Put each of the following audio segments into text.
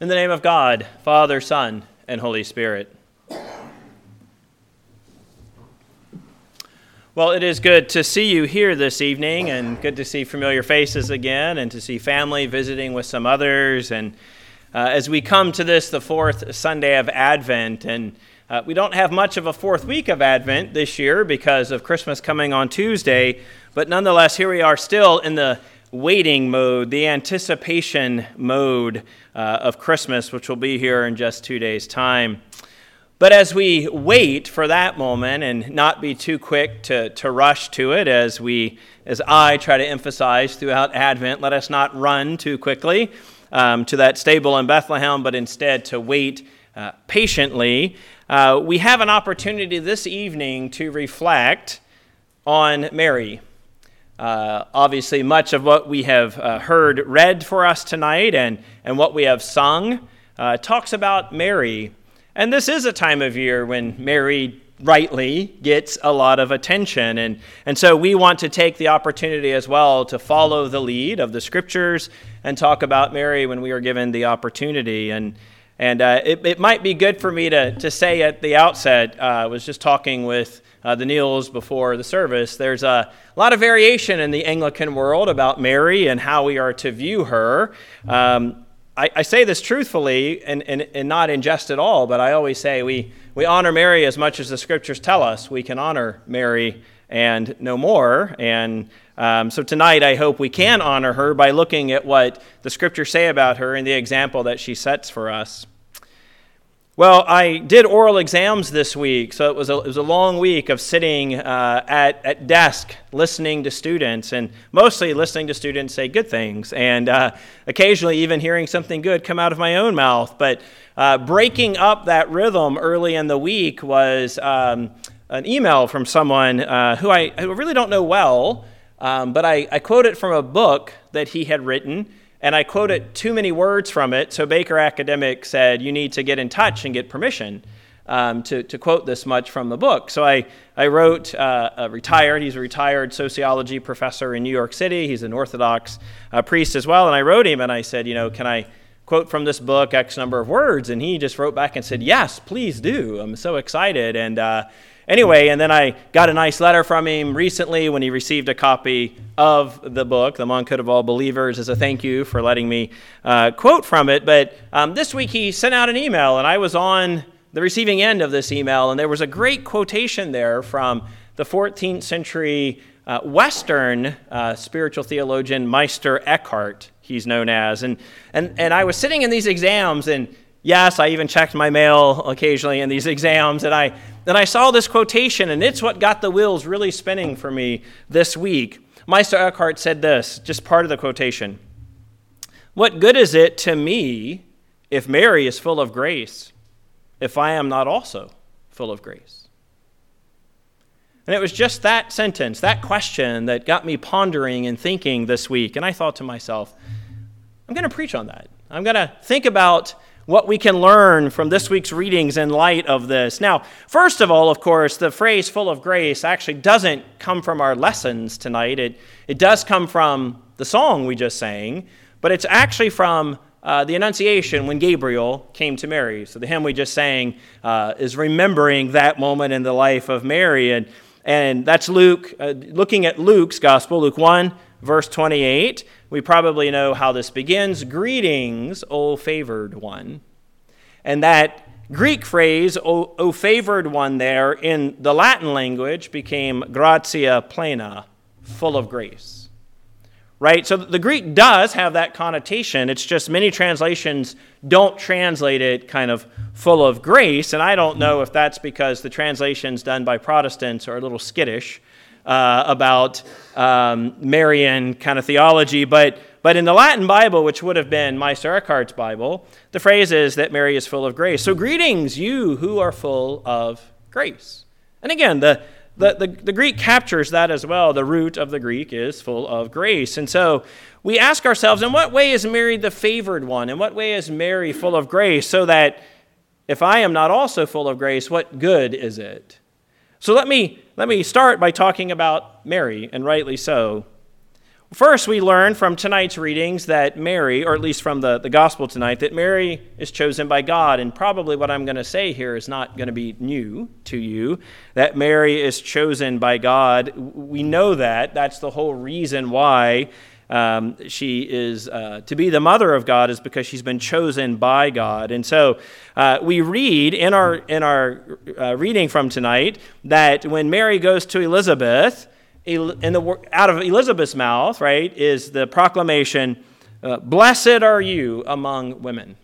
In the name of God, Father, Son, and Holy Spirit. Well, it is good to see you here this evening and good to see familiar faces again and to see family visiting with some others. And uh, as we come to this, the fourth Sunday of Advent, and uh, we don't have much of a fourth week of Advent this year because of Christmas coming on Tuesday, but nonetheless, here we are still in the waiting mode, the anticipation mode uh, of Christmas, which will be here in just two days' time. But as we wait for that moment and not be too quick to, to rush to it, as we, as I try to emphasize throughout Advent, let us not run too quickly um, to that stable in Bethlehem, but instead to wait uh, patiently. Uh, we have an opportunity this evening to reflect on Mary. Uh, obviously, much of what we have uh, heard read for us tonight and, and what we have sung uh, talks about Mary. And this is a time of year when Mary rightly gets a lot of attention. And, and so we want to take the opportunity as well to follow the lead of the scriptures and talk about Mary when we are given the opportunity. And, and uh, it, it might be good for me to, to say at the outset, uh, I was just talking with uh, the Neils before the service, there's a lot of variation in the Anglican world about Mary and how we are to view her. Um, I, I, say this truthfully and, and, and not in jest at all, but I always say we, we honor Mary as much as the scriptures tell us we can honor Mary and no more. And um, so tonight, I hope we can honor her by looking at what the scriptures say about her and the example that she sets for us. Well, I did oral exams this week, so it was a, it was a long week of sitting uh, at, at desk listening to students, and mostly listening to students say good things, and uh, occasionally even hearing something good come out of my own mouth. But uh, breaking up that rhythm early in the week was um, an email from someone uh, who I, really don't know well, um, but I, I it from a book that he had written and I quoted too many words from it, so Baker Academic said, You need to get in touch and get permission um, to, to quote this much from the book. So I, I wrote uh, a retired, he's a retired sociology professor in New York City. He's an Orthodox uh, priest as well. And I wrote him and I said, You know, can I quote from this book X number of words? And he just wrote back and said, Yes, please do. I'm so excited. And, uh, Anyway, and then I got a nice letter from him recently when he received a copy of the book, The Monkhood of All Believers, as a thank you for letting me uh, quote from it. But um, this week he sent out an email, and I was on the receiving end of this email, and there was a great quotation there from the 14th century uh, Western uh, spiritual theologian Meister Eckhart, he's known as. And, and, and I was sitting in these exams, and yes, I even checked my mail occasionally in these exams, and I then I saw this quotation, and it's what got the wheels really spinning for me this week. Meister Eckhart said this, just part of the quotation What good is it to me if Mary is full of grace, if I am not also full of grace? And it was just that sentence, that question, that got me pondering and thinking this week. And I thought to myself, I'm going to preach on that. I'm going to think about what we can learn from this week's readings in light of this. Now, first of all, of course, the phrase full of grace actually doesn't come from our lessons tonight. It, it does come from the song we just sang, but it's actually from uh, the Annunciation when Gabriel came to Mary. So the hymn we just sang uh, is remembering that moment in the life of Mary. And, and that's Luke, uh, looking at Luke's gospel, Luke 1, verse 28. We probably know how this begins Greetings, O favored one. And that Greek phrase, o, o, favored one, there in the Latin language became gratia plena, full of grace. Right? So the Greek does have that connotation. It's just many translations don't translate it kind of full of grace. And I don't know if that's because the translations done by Protestants are a little skittish uh, about um, Marian kind of theology, but, but in the Latin Bible, which would have been Meister Eckhart's Bible, the phrase is that Mary is full of grace. So, greetings, you who are full of grace. And again, the, the, the, the, Greek captures that as well. The root of the Greek is full of grace. And so we ask ourselves, in what way is Mary the favored one? In what way is Mary full of grace? So that if I am not also full of grace, what good is it? So let me, let me start by talking about Mary, and rightly so. First, we learn from tonight's readings that Mary, or at least from the, the gospel tonight, that Mary is chosen by God. And probably what I'm going to say here is not going to be new to you, that Mary is chosen by God. We know that. That's the whole reason why um, she is uh, to be the mother of God, is because she's been chosen by God. And so uh, we read in our, in our uh, reading from tonight that when Mary goes to Elizabeth, in the, out of Elizabeth's mouth, right, is the proclamation, uh, Blessed are you among women.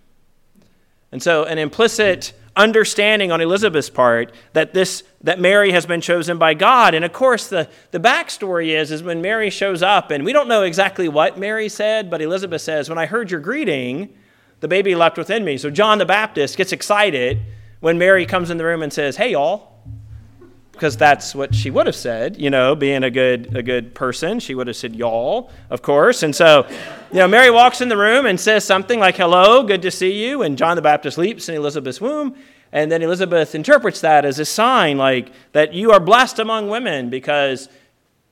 And so, an implicit understanding on Elizabeth's part that this that Mary has been chosen by God. And of course, the, the backstory is, is when Mary shows up, and we don't know exactly what Mary said, but Elizabeth says, When I heard your greeting, the baby leapt within me. So John the Baptist gets excited when Mary comes in the room and says, Hey, y'all, because that's what she would have said, you know, being a good a good person. She would have said y'all, of course. And so, you know, Mary walks in the room and says something like hello, good to see you, and John the Baptist leaps in Elizabeth's womb, and then Elizabeth interprets that as a sign like that you are blessed among women because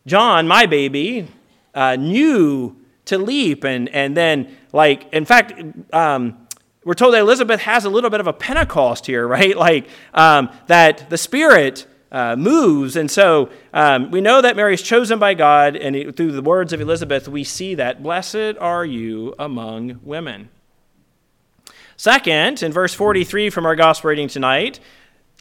John, my baby, uh, knew to leap and and then like in fact um, we're told that Elizabeth has a little bit of a Pentecost here, right? Like um, that the Spirit uh, moves. And so um, we know that Mary is chosen by God, and it, through the words of Elizabeth, we see that blessed are you among women. Second, in verse 43 from our gospel reading tonight,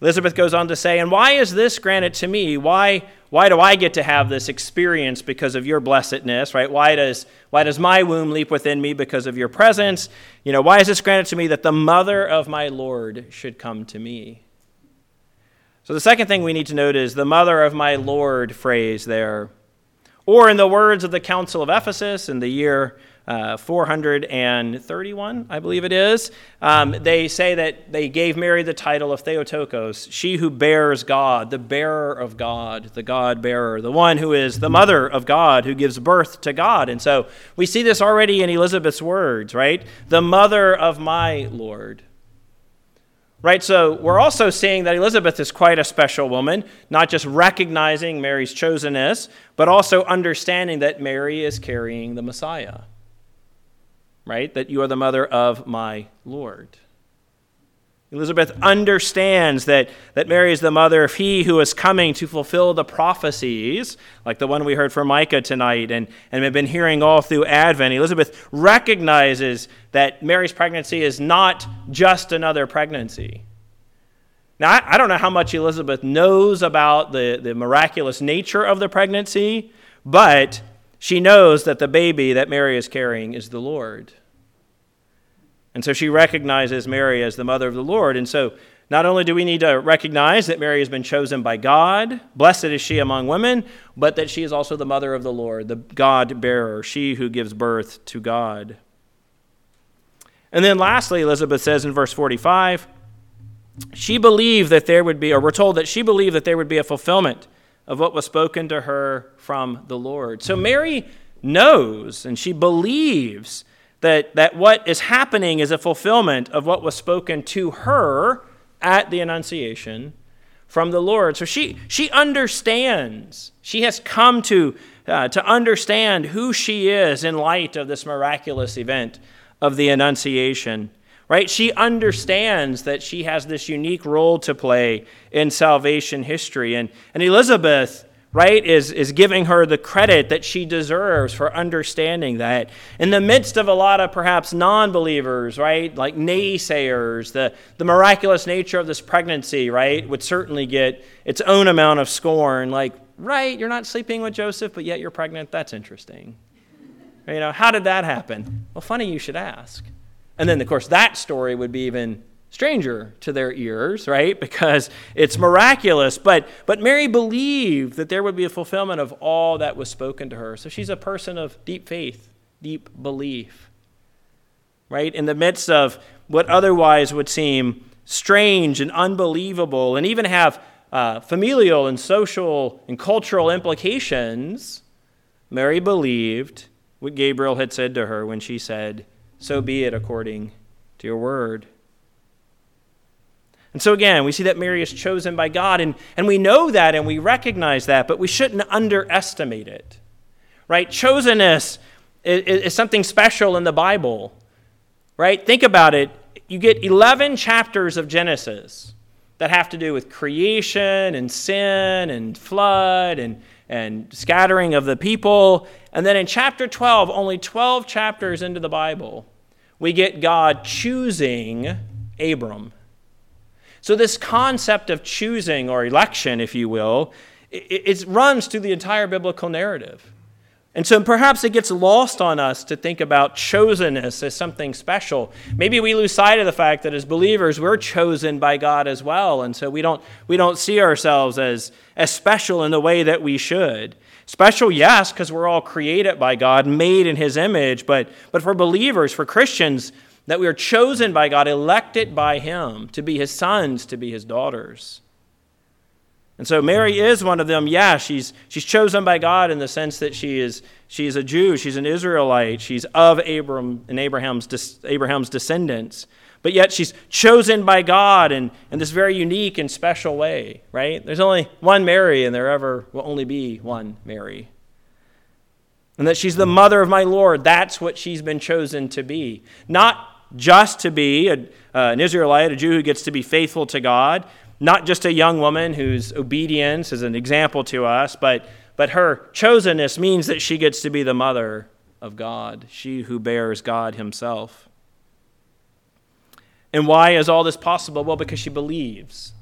Elizabeth goes on to say, And why is this granted to me? Why, why do I get to have this experience because of your blessedness, right? Why does, why does my womb leap within me because of your presence? You know, why is this granted to me that the mother of my Lord should come to me? So the second thing we need to note is the mother of my Lord phrase there. Or in the words of the Council of Ephesus in the year uh, 431, I believe it is, um, they say that they gave Mary the title of Theotokos, she who bears God, the bearer of God, the God bearer, the one who is the mother of God, who gives birth to God. And so we see this already in Elizabeth's words, right? The mother of my Lord. Right, so we're also seeing that Elizabeth is quite a special woman, not just recognizing Mary's chosenness, but also understanding that Mary is carrying the Messiah. Right? That you are the mother of my Lord. Elizabeth understands that, that Mary is the mother of he who is coming to fulfill the prophecies, like the one we heard from Micah tonight and, and have been hearing all through Advent. Elizabeth recognizes that Mary's pregnancy is not just another pregnancy. Now, I, I don't know how much Elizabeth knows about the, the miraculous nature of the pregnancy, but she knows that the baby that Mary is carrying is the Lord. And so she recognizes Mary as the mother of the Lord. And so not only do we need to recognize that Mary has been chosen by God, blessed is she among women, but that she is also the mother of the Lord, the God bearer, she who gives birth to God. And then lastly, Elizabeth says in verse 45, she believed that there would be, or we're told that she believed that there would be a fulfillment of what was spoken to her from the Lord. So Mary knows and she believes that, that what is happening is a fulfillment of what was spoken to her at the Annunciation from the Lord. So she, she understands. She has come to, uh, to understand who she is in light of this miraculous event of the Annunciation. Right? She understands that she has this unique role to play in salvation history. And, and Elizabeth right, is, is giving her the credit that she deserves for understanding that. In the midst of a lot of perhaps non believers, right, like naysayers, the, the miraculous nature of this pregnancy, right, would certainly get its own amount of scorn. Like, right, you're not sleeping with Joseph, but yet you're pregnant. That's interesting. You know, how did that happen? Well, funny you should ask. And then, of course, that story would be even stranger to their ears, right? Because it's miraculous. But, but Mary believed that there would be a fulfillment of all that was spoken to her. So she's a person of deep faith, deep belief, right? In the midst of what otherwise would seem strange and unbelievable and even have uh, familial and social and cultural implications, Mary believed what Gabriel had said to her when she said, So be it according to your word. And so, again, we see that Mary is chosen by God, and, and we know that and we recognize that, but we shouldn't underestimate it. right? Chosenness is, is something special in the Bible, right? Think about it. You get 11 chapters of Genesis that have to do with creation and sin and flood and, and scattering of the people. And then in chapter 12, only 12 chapters into the Bible, we get God choosing Abram. So, this concept of choosing or election, if you will, it, it runs through the entire biblical narrative. And so perhaps it gets lost on us to think about chosenness as something special. Maybe we lose sight of the fact that as believers, we're chosen by God as well. And so we don't, we don't see ourselves as, as special in the way that we should. Special, yes, because we're all created by God, made in His image. But, but for believers, for Christians, that we are chosen by God, elected by Him to be His sons, to be His daughters. And so Mary is one of them. Yeah, she's, she's chosen by God in the sense that she is, she is a Jew, she's an Israelite, she's of Abram and Abraham's, Abraham's descendants. But yet she's chosen by God in, in this very unique and special way, right? There's only one Mary, and there ever will only be one Mary. And that she's the mother of my Lord. That's what she's been chosen to be. Not just to be a, uh, an Israelite, a Jew who gets to be faithful to God, not just a young woman whose obedience is an example to us, but, but her chosenness means that she gets to be the mother of God, she who bears God Himself. And why is all this possible? Well, because she believes.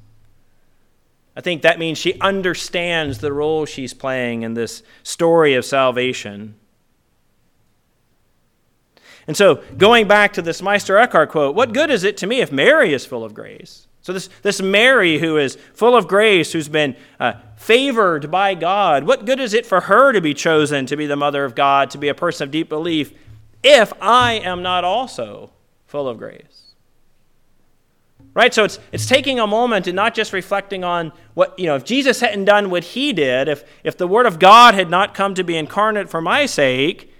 I think that means she understands the role she's playing in this story of salvation. And so, going back to this Meister Eckhart quote, what good is it to me if Mary is full of grace? So, this, this Mary who is full of grace, who's been uh, favored by God, what good is it for her to be chosen to be the mother of God, to be a person of deep belief, if I am not also full of grace? Right? So, it's, it's taking a moment and not just reflecting on what, you know, if Jesus hadn't done what he did, if, if the Word of God had not come to be incarnate for my sake,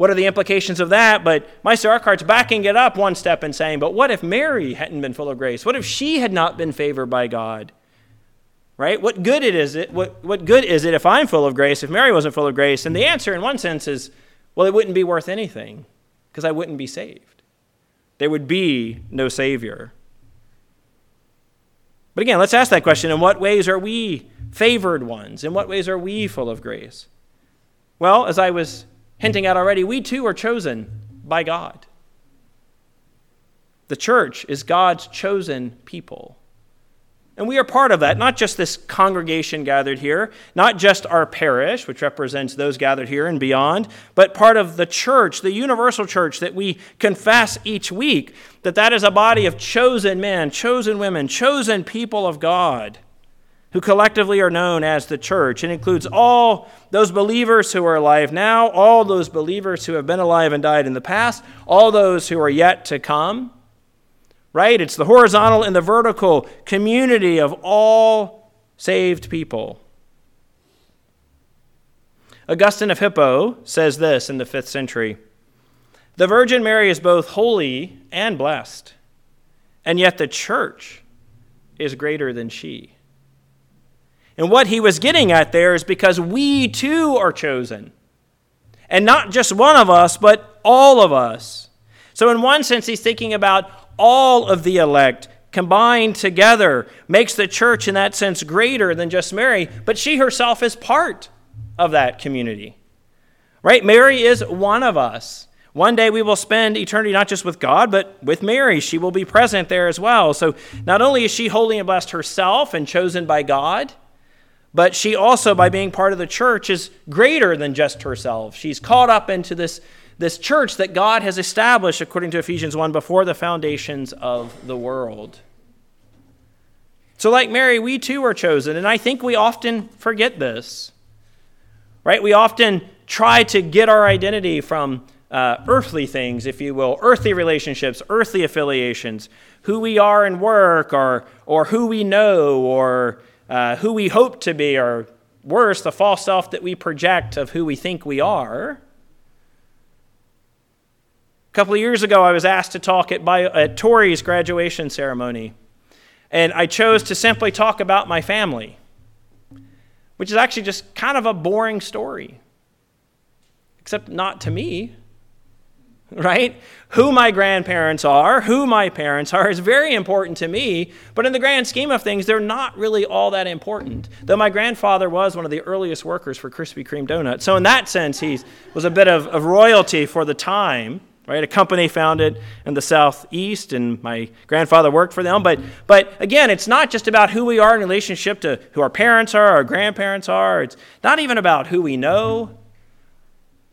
what are the implications of that? But Meister Eckhart's backing it up one step and saying, but what if Mary hadn't been full of grace? What if she had not been favored by God? Right? What good it is it? What, what good is it if I'm full of grace, if Mary wasn't full of grace? And the answer, in one sense, is well, it wouldn't be worth anything because I wouldn't be saved. There would be no Savior. But again, let's ask that question in what ways are we favored ones? In what ways are we full of grace? Well, as I was hinting at already, we too are chosen by God. The church is God's chosen people. And we are part of that, not just this congregation gathered here, not just our parish, which represents those gathered here and beyond, but part of the church, the universal church that we confess each week, that that is a body of chosen men, chosen women, chosen people of God who collectively are known as the church. It includes all those believers who are alive now, all those believers who have been alive and died in the past, all those who are yet to come. Right? It's the horizontal and the vertical community of all saved people. Augustine of Hippo says this in the fifth century The Virgin Mary is both holy and blessed, and yet the church is greater than she. And what he was getting at there is because we too are chosen. And not just one of us, but all of us. So, in one sense, he's thinking about all of the elect combined together makes the church, in that sense, greater than just Mary, but she herself is part of that community. Right? Mary is one of us. One day we will spend eternity not just with God, but with Mary. She will be present there as well. So, not only is she holy and blessed herself and chosen by God, but she also, by being part of the church, is greater than just herself. She's caught up into this, this church that God has established, according to Ephesians 1, before the foundations of the world. So, like Mary, we too are chosen, and I think we often forget this. Right? We often try to get our identity from uh, earthly things, if you will, earthly relationships, earthly affiliations, who we are in work, or, or who we know, or uh, who we hope to be, or worse, the false self that we project of who we think we are. A couple of years ago, I was asked to talk at, Bio, at Torrey's graduation ceremony, and I chose to simply talk about my family, which is actually just kind of a boring story. except not to me. Right? Who my grandparents are, who my parents are, is very important to me, but in the grand scheme of things, they're not really all that important. Though my grandfather was one of the earliest workers for Krispy Kreme donuts. So, in that sense, he was a bit of, of royalty for the time right? A company founded in the southeast, and my grandfather worked for them. But, but again, it's not just about who we are in relationship to who our parents are, our grandparents are. It's not even about who we know,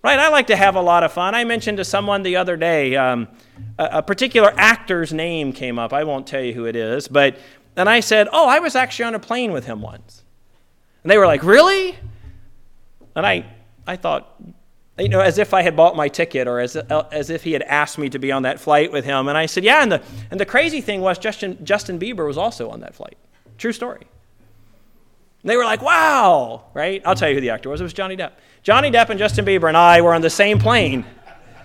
right? I like to have a lot of fun. I mentioned to someone the other day um, a, a particular actor's name came up. I won't tell you who it is, but and I said, "Oh, I was actually on a plane with him once," and they were like, "Really?" And I, I thought, you know, as if I had bought my ticket or as, as if he had asked me to be on that flight with him. And I said, Yeah. And the, and the crazy thing was, Justin, Justin Bieber was also on that flight. True story. And they were like, Wow, right? I'll tell you who the actor was. It was Johnny Depp. Johnny Depp and Justin Bieber and I were on the same plane,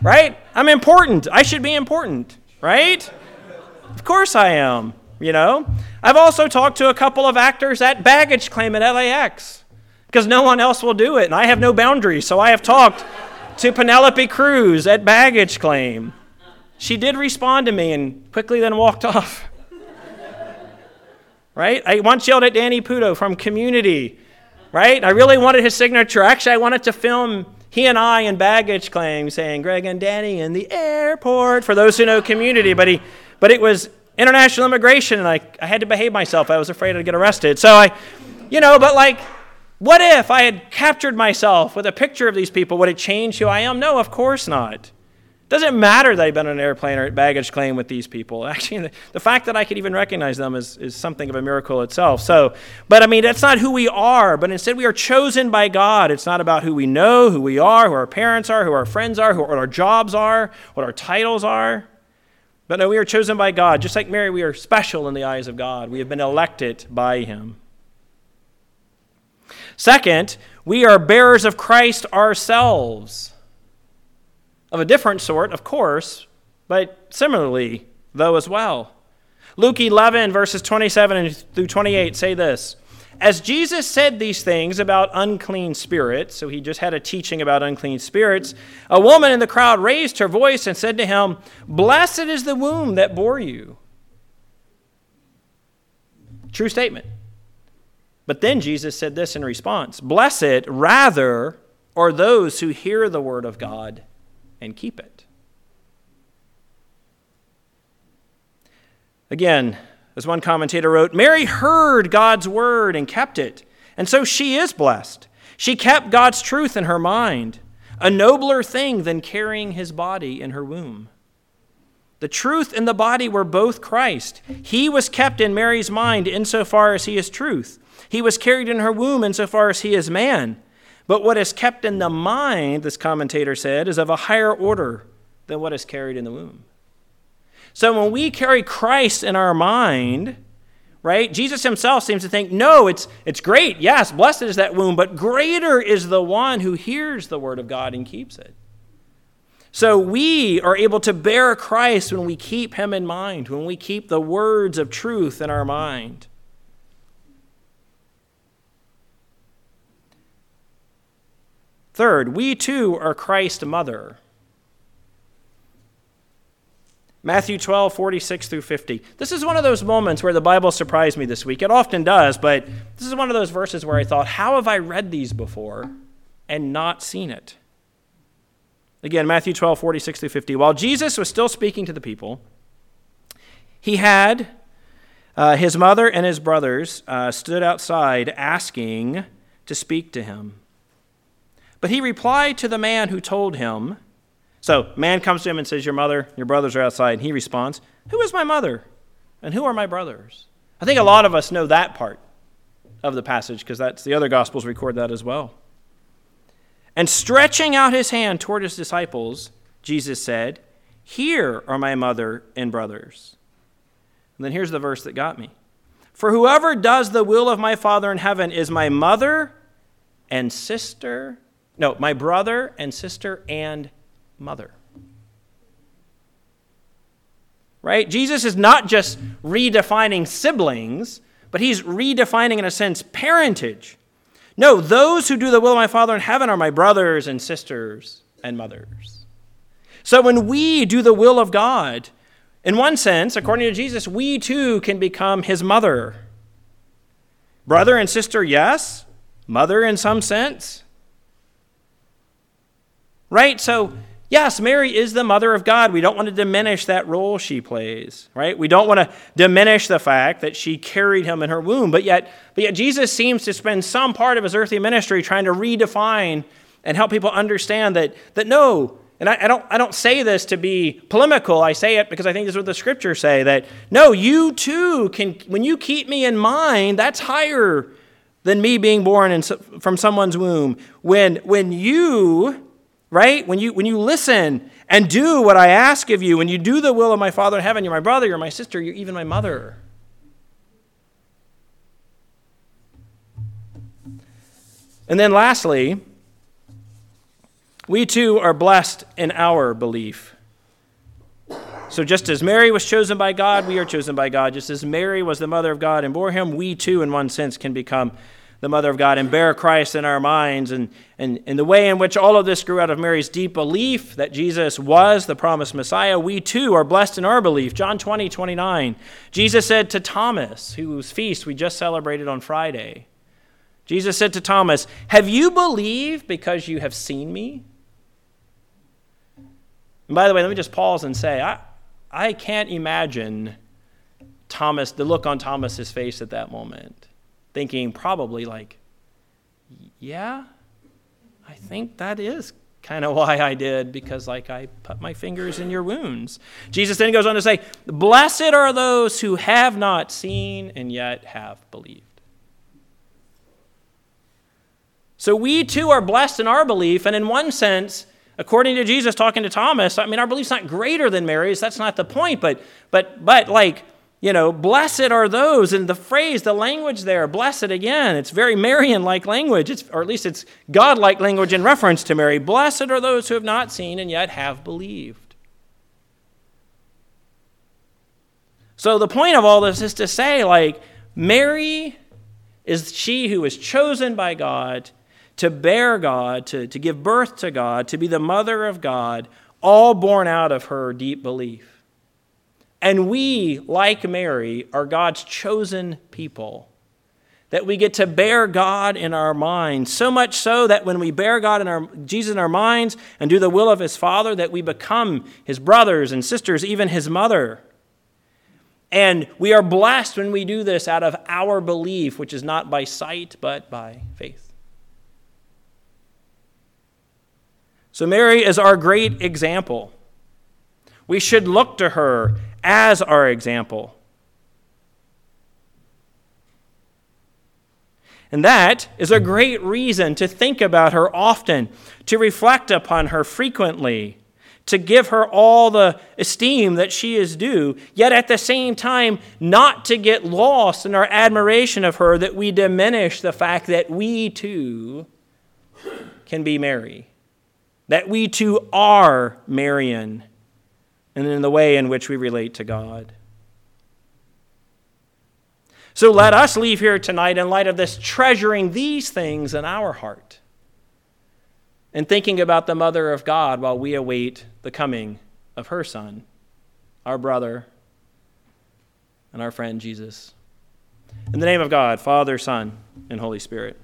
right? I'm important. I should be important, right? Of course I am, you know? I've also talked to a couple of actors at baggage claim at LAX because no one else will do it, and I have no boundaries. So I have talked to Penelope Cruz at baggage claim. She did respond to me and quickly then walked off. Right? I once yelled at Danny Pudi from Community. Right? I really wanted his signature. Actually, I wanted to film he and I in baggage claim saying Greg and Danny in the airport for those who know Community. But he, but it was international immigration, and I, I had to behave myself. I was afraid I'd get arrested. So I, you know, but like what if I had captured myself with a picture of these people? Would it change who I am? No, of course not. Doesn't matter that I've been on an airplane or baggage claim with these people. Actually, the, the, fact that I could even recognize them is, is something of a miracle itself. So, but I mean, that's not who we are, but instead we are chosen by God. It's not about who we know, who we are, who our parents are, who our friends are, who, what our jobs are, what our titles are. But no, we are chosen by God. Just like Mary, we are special in the eyes of God. We have been elected by Him. Second, we are bearers of Christ ourselves. Of a different sort, of course, but similarly, though, as well. Luke 11, verses 27 through 28 say this As Jesus said these things about unclean spirits, so he just had a teaching about unclean spirits, a woman in the crowd raised her voice and said to him, Blessed is the womb that bore you. True statement. But then Jesus said this in response Blessed, rather, are those who hear the word of God and keep it. Again, as one commentator wrote, Mary heard God's word and kept it, and so she is blessed. She kept God's truth in her mind, a nobler thing than carrying his body in her womb. The truth and the body were both Christ. He was kept in Mary's mind insofar as he is truth. He was carried in her womb insofar as he is man. But what is kept in the mind, this commentator said, is of a higher order than what is carried in the womb. So when we carry Christ in our mind, right, Jesus himself seems to think, no, it's, it's great. Yes, blessed is that womb, but greater is the one who hears the word of God and keeps it. So we are able to bear Christ when we keep him in mind, when we keep the words of truth in our mind. Third, we too are Christ's mother. Matthew 12, 46 through 50. This is one of those moments where the Bible surprised me this week. It often does, but this is one of those verses where I thought, how have I read these before and not seen it? Again, Matthew 12, 46 through 50. While Jesus was still speaking to the people, he had uh, his mother and his brothers uh, stood outside asking to speak to him. But he replied to the man who told him, So, man comes to him and says, Your mother, your brothers are outside. And he responds, Who is my mother? And who are my brothers? I think a lot of us know that part of the passage because that's the other gospels record that as well. And stretching out his hand toward his disciples, Jesus said, Here are my mother and brothers. And then here's the verse that got me. For whoever does the will of my Father in heaven is my mother and sister no, my brother and sister and mother. Right? Jesus is not just redefining siblings, but he's redefining, in a sense, parentage. No, those who do the will of my Father in heaven are my brothers and sisters and mothers. So when we do the will of God, in one sense, according to Jesus, we too can become his mother. Brother and sister, yes. Mother in some sense. Right? So, yes, Mary is the mother of God. We don't want to diminish that role she plays, right? We don't want to diminish the fact that she carried him in her womb. But yet, but yet Jesus seems to spend some part of his earthly ministry trying to redefine and help people understand that, that no, and I, I, don't, I don't say this to be polemical. I say it because I think this is what the scriptures say that no, you too can, when you keep me in mind, that's higher than me being born in, from someone's womb. When, when you, right, when you, when you listen and do what I ask of you, when you do the will of my Father in heaven, you're my brother, you're my sister, you're even my mother. And then lastly, we too are blessed in our belief. So, just as Mary was chosen by God, we are chosen by God. Just as Mary was the mother of God and bore him, we too, in one sense, can become the mother of God and bear Christ in our minds. And, and, and the way in which all of this grew out of Mary's deep belief that Jesus was the promised Messiah, we too are blessed in our belief. John 20, 29. Jesus said to Thomas, whose feast we just celebrated on Friday, Jesus said to Thomas, Have you believed because you have seen me? And by the way, let me just pause and say, I, I can't imagine Thomas, the look on Thomas's face at that moment, thinking probably like, yeah, I think that is kind of why I did, because like I put my fingers in your wounds. Jesus then goes on to say, Blessed are those who have not seen and yet have believed. So we too are blessed in our belief, and in one sense, According to Jesus talking to Thomas, I mean, our belief's not greater than Mary's. That's not the point. But, but, but like, you know, blessed are those, and the phrase, the language there, blessed again, it's very Marian like language, it's, or at least it's God like language in reference to Mary. Blessed are those who have not seen and yet have believed. So the point of all this is to say, like, Mary is she who is chosen by God to bear God, to, to give birth to God, to be the mother of God, all born out of her deep belief. And we, like Mary, are God's chosen people. That we get to bear God in our minds, so much so that when we bear God in our Jesus in our minds and do the will of his Father, that we become his brothers and sisters, even his mother. And we are blessed when we do this out of our belief, which is not by sight, but by faith. So, Mary is our great example. We should look to her as our example. And that is a great reason to think about her often, to reflect upon her frequently, to give her all the esteem that she is due, yet at the same time, not to get lost in our admiration of her that we diminish the fact that we too can be Mary that we too are Marian and in the way in which we relate to God. So let us leave here tonight in light of this, treasuring these things in our heart and thinking about the Mother of God while we await the coming of her Son, our brother, and our friend Jesus. In the name of God, Father, Son, and Holy Spirit.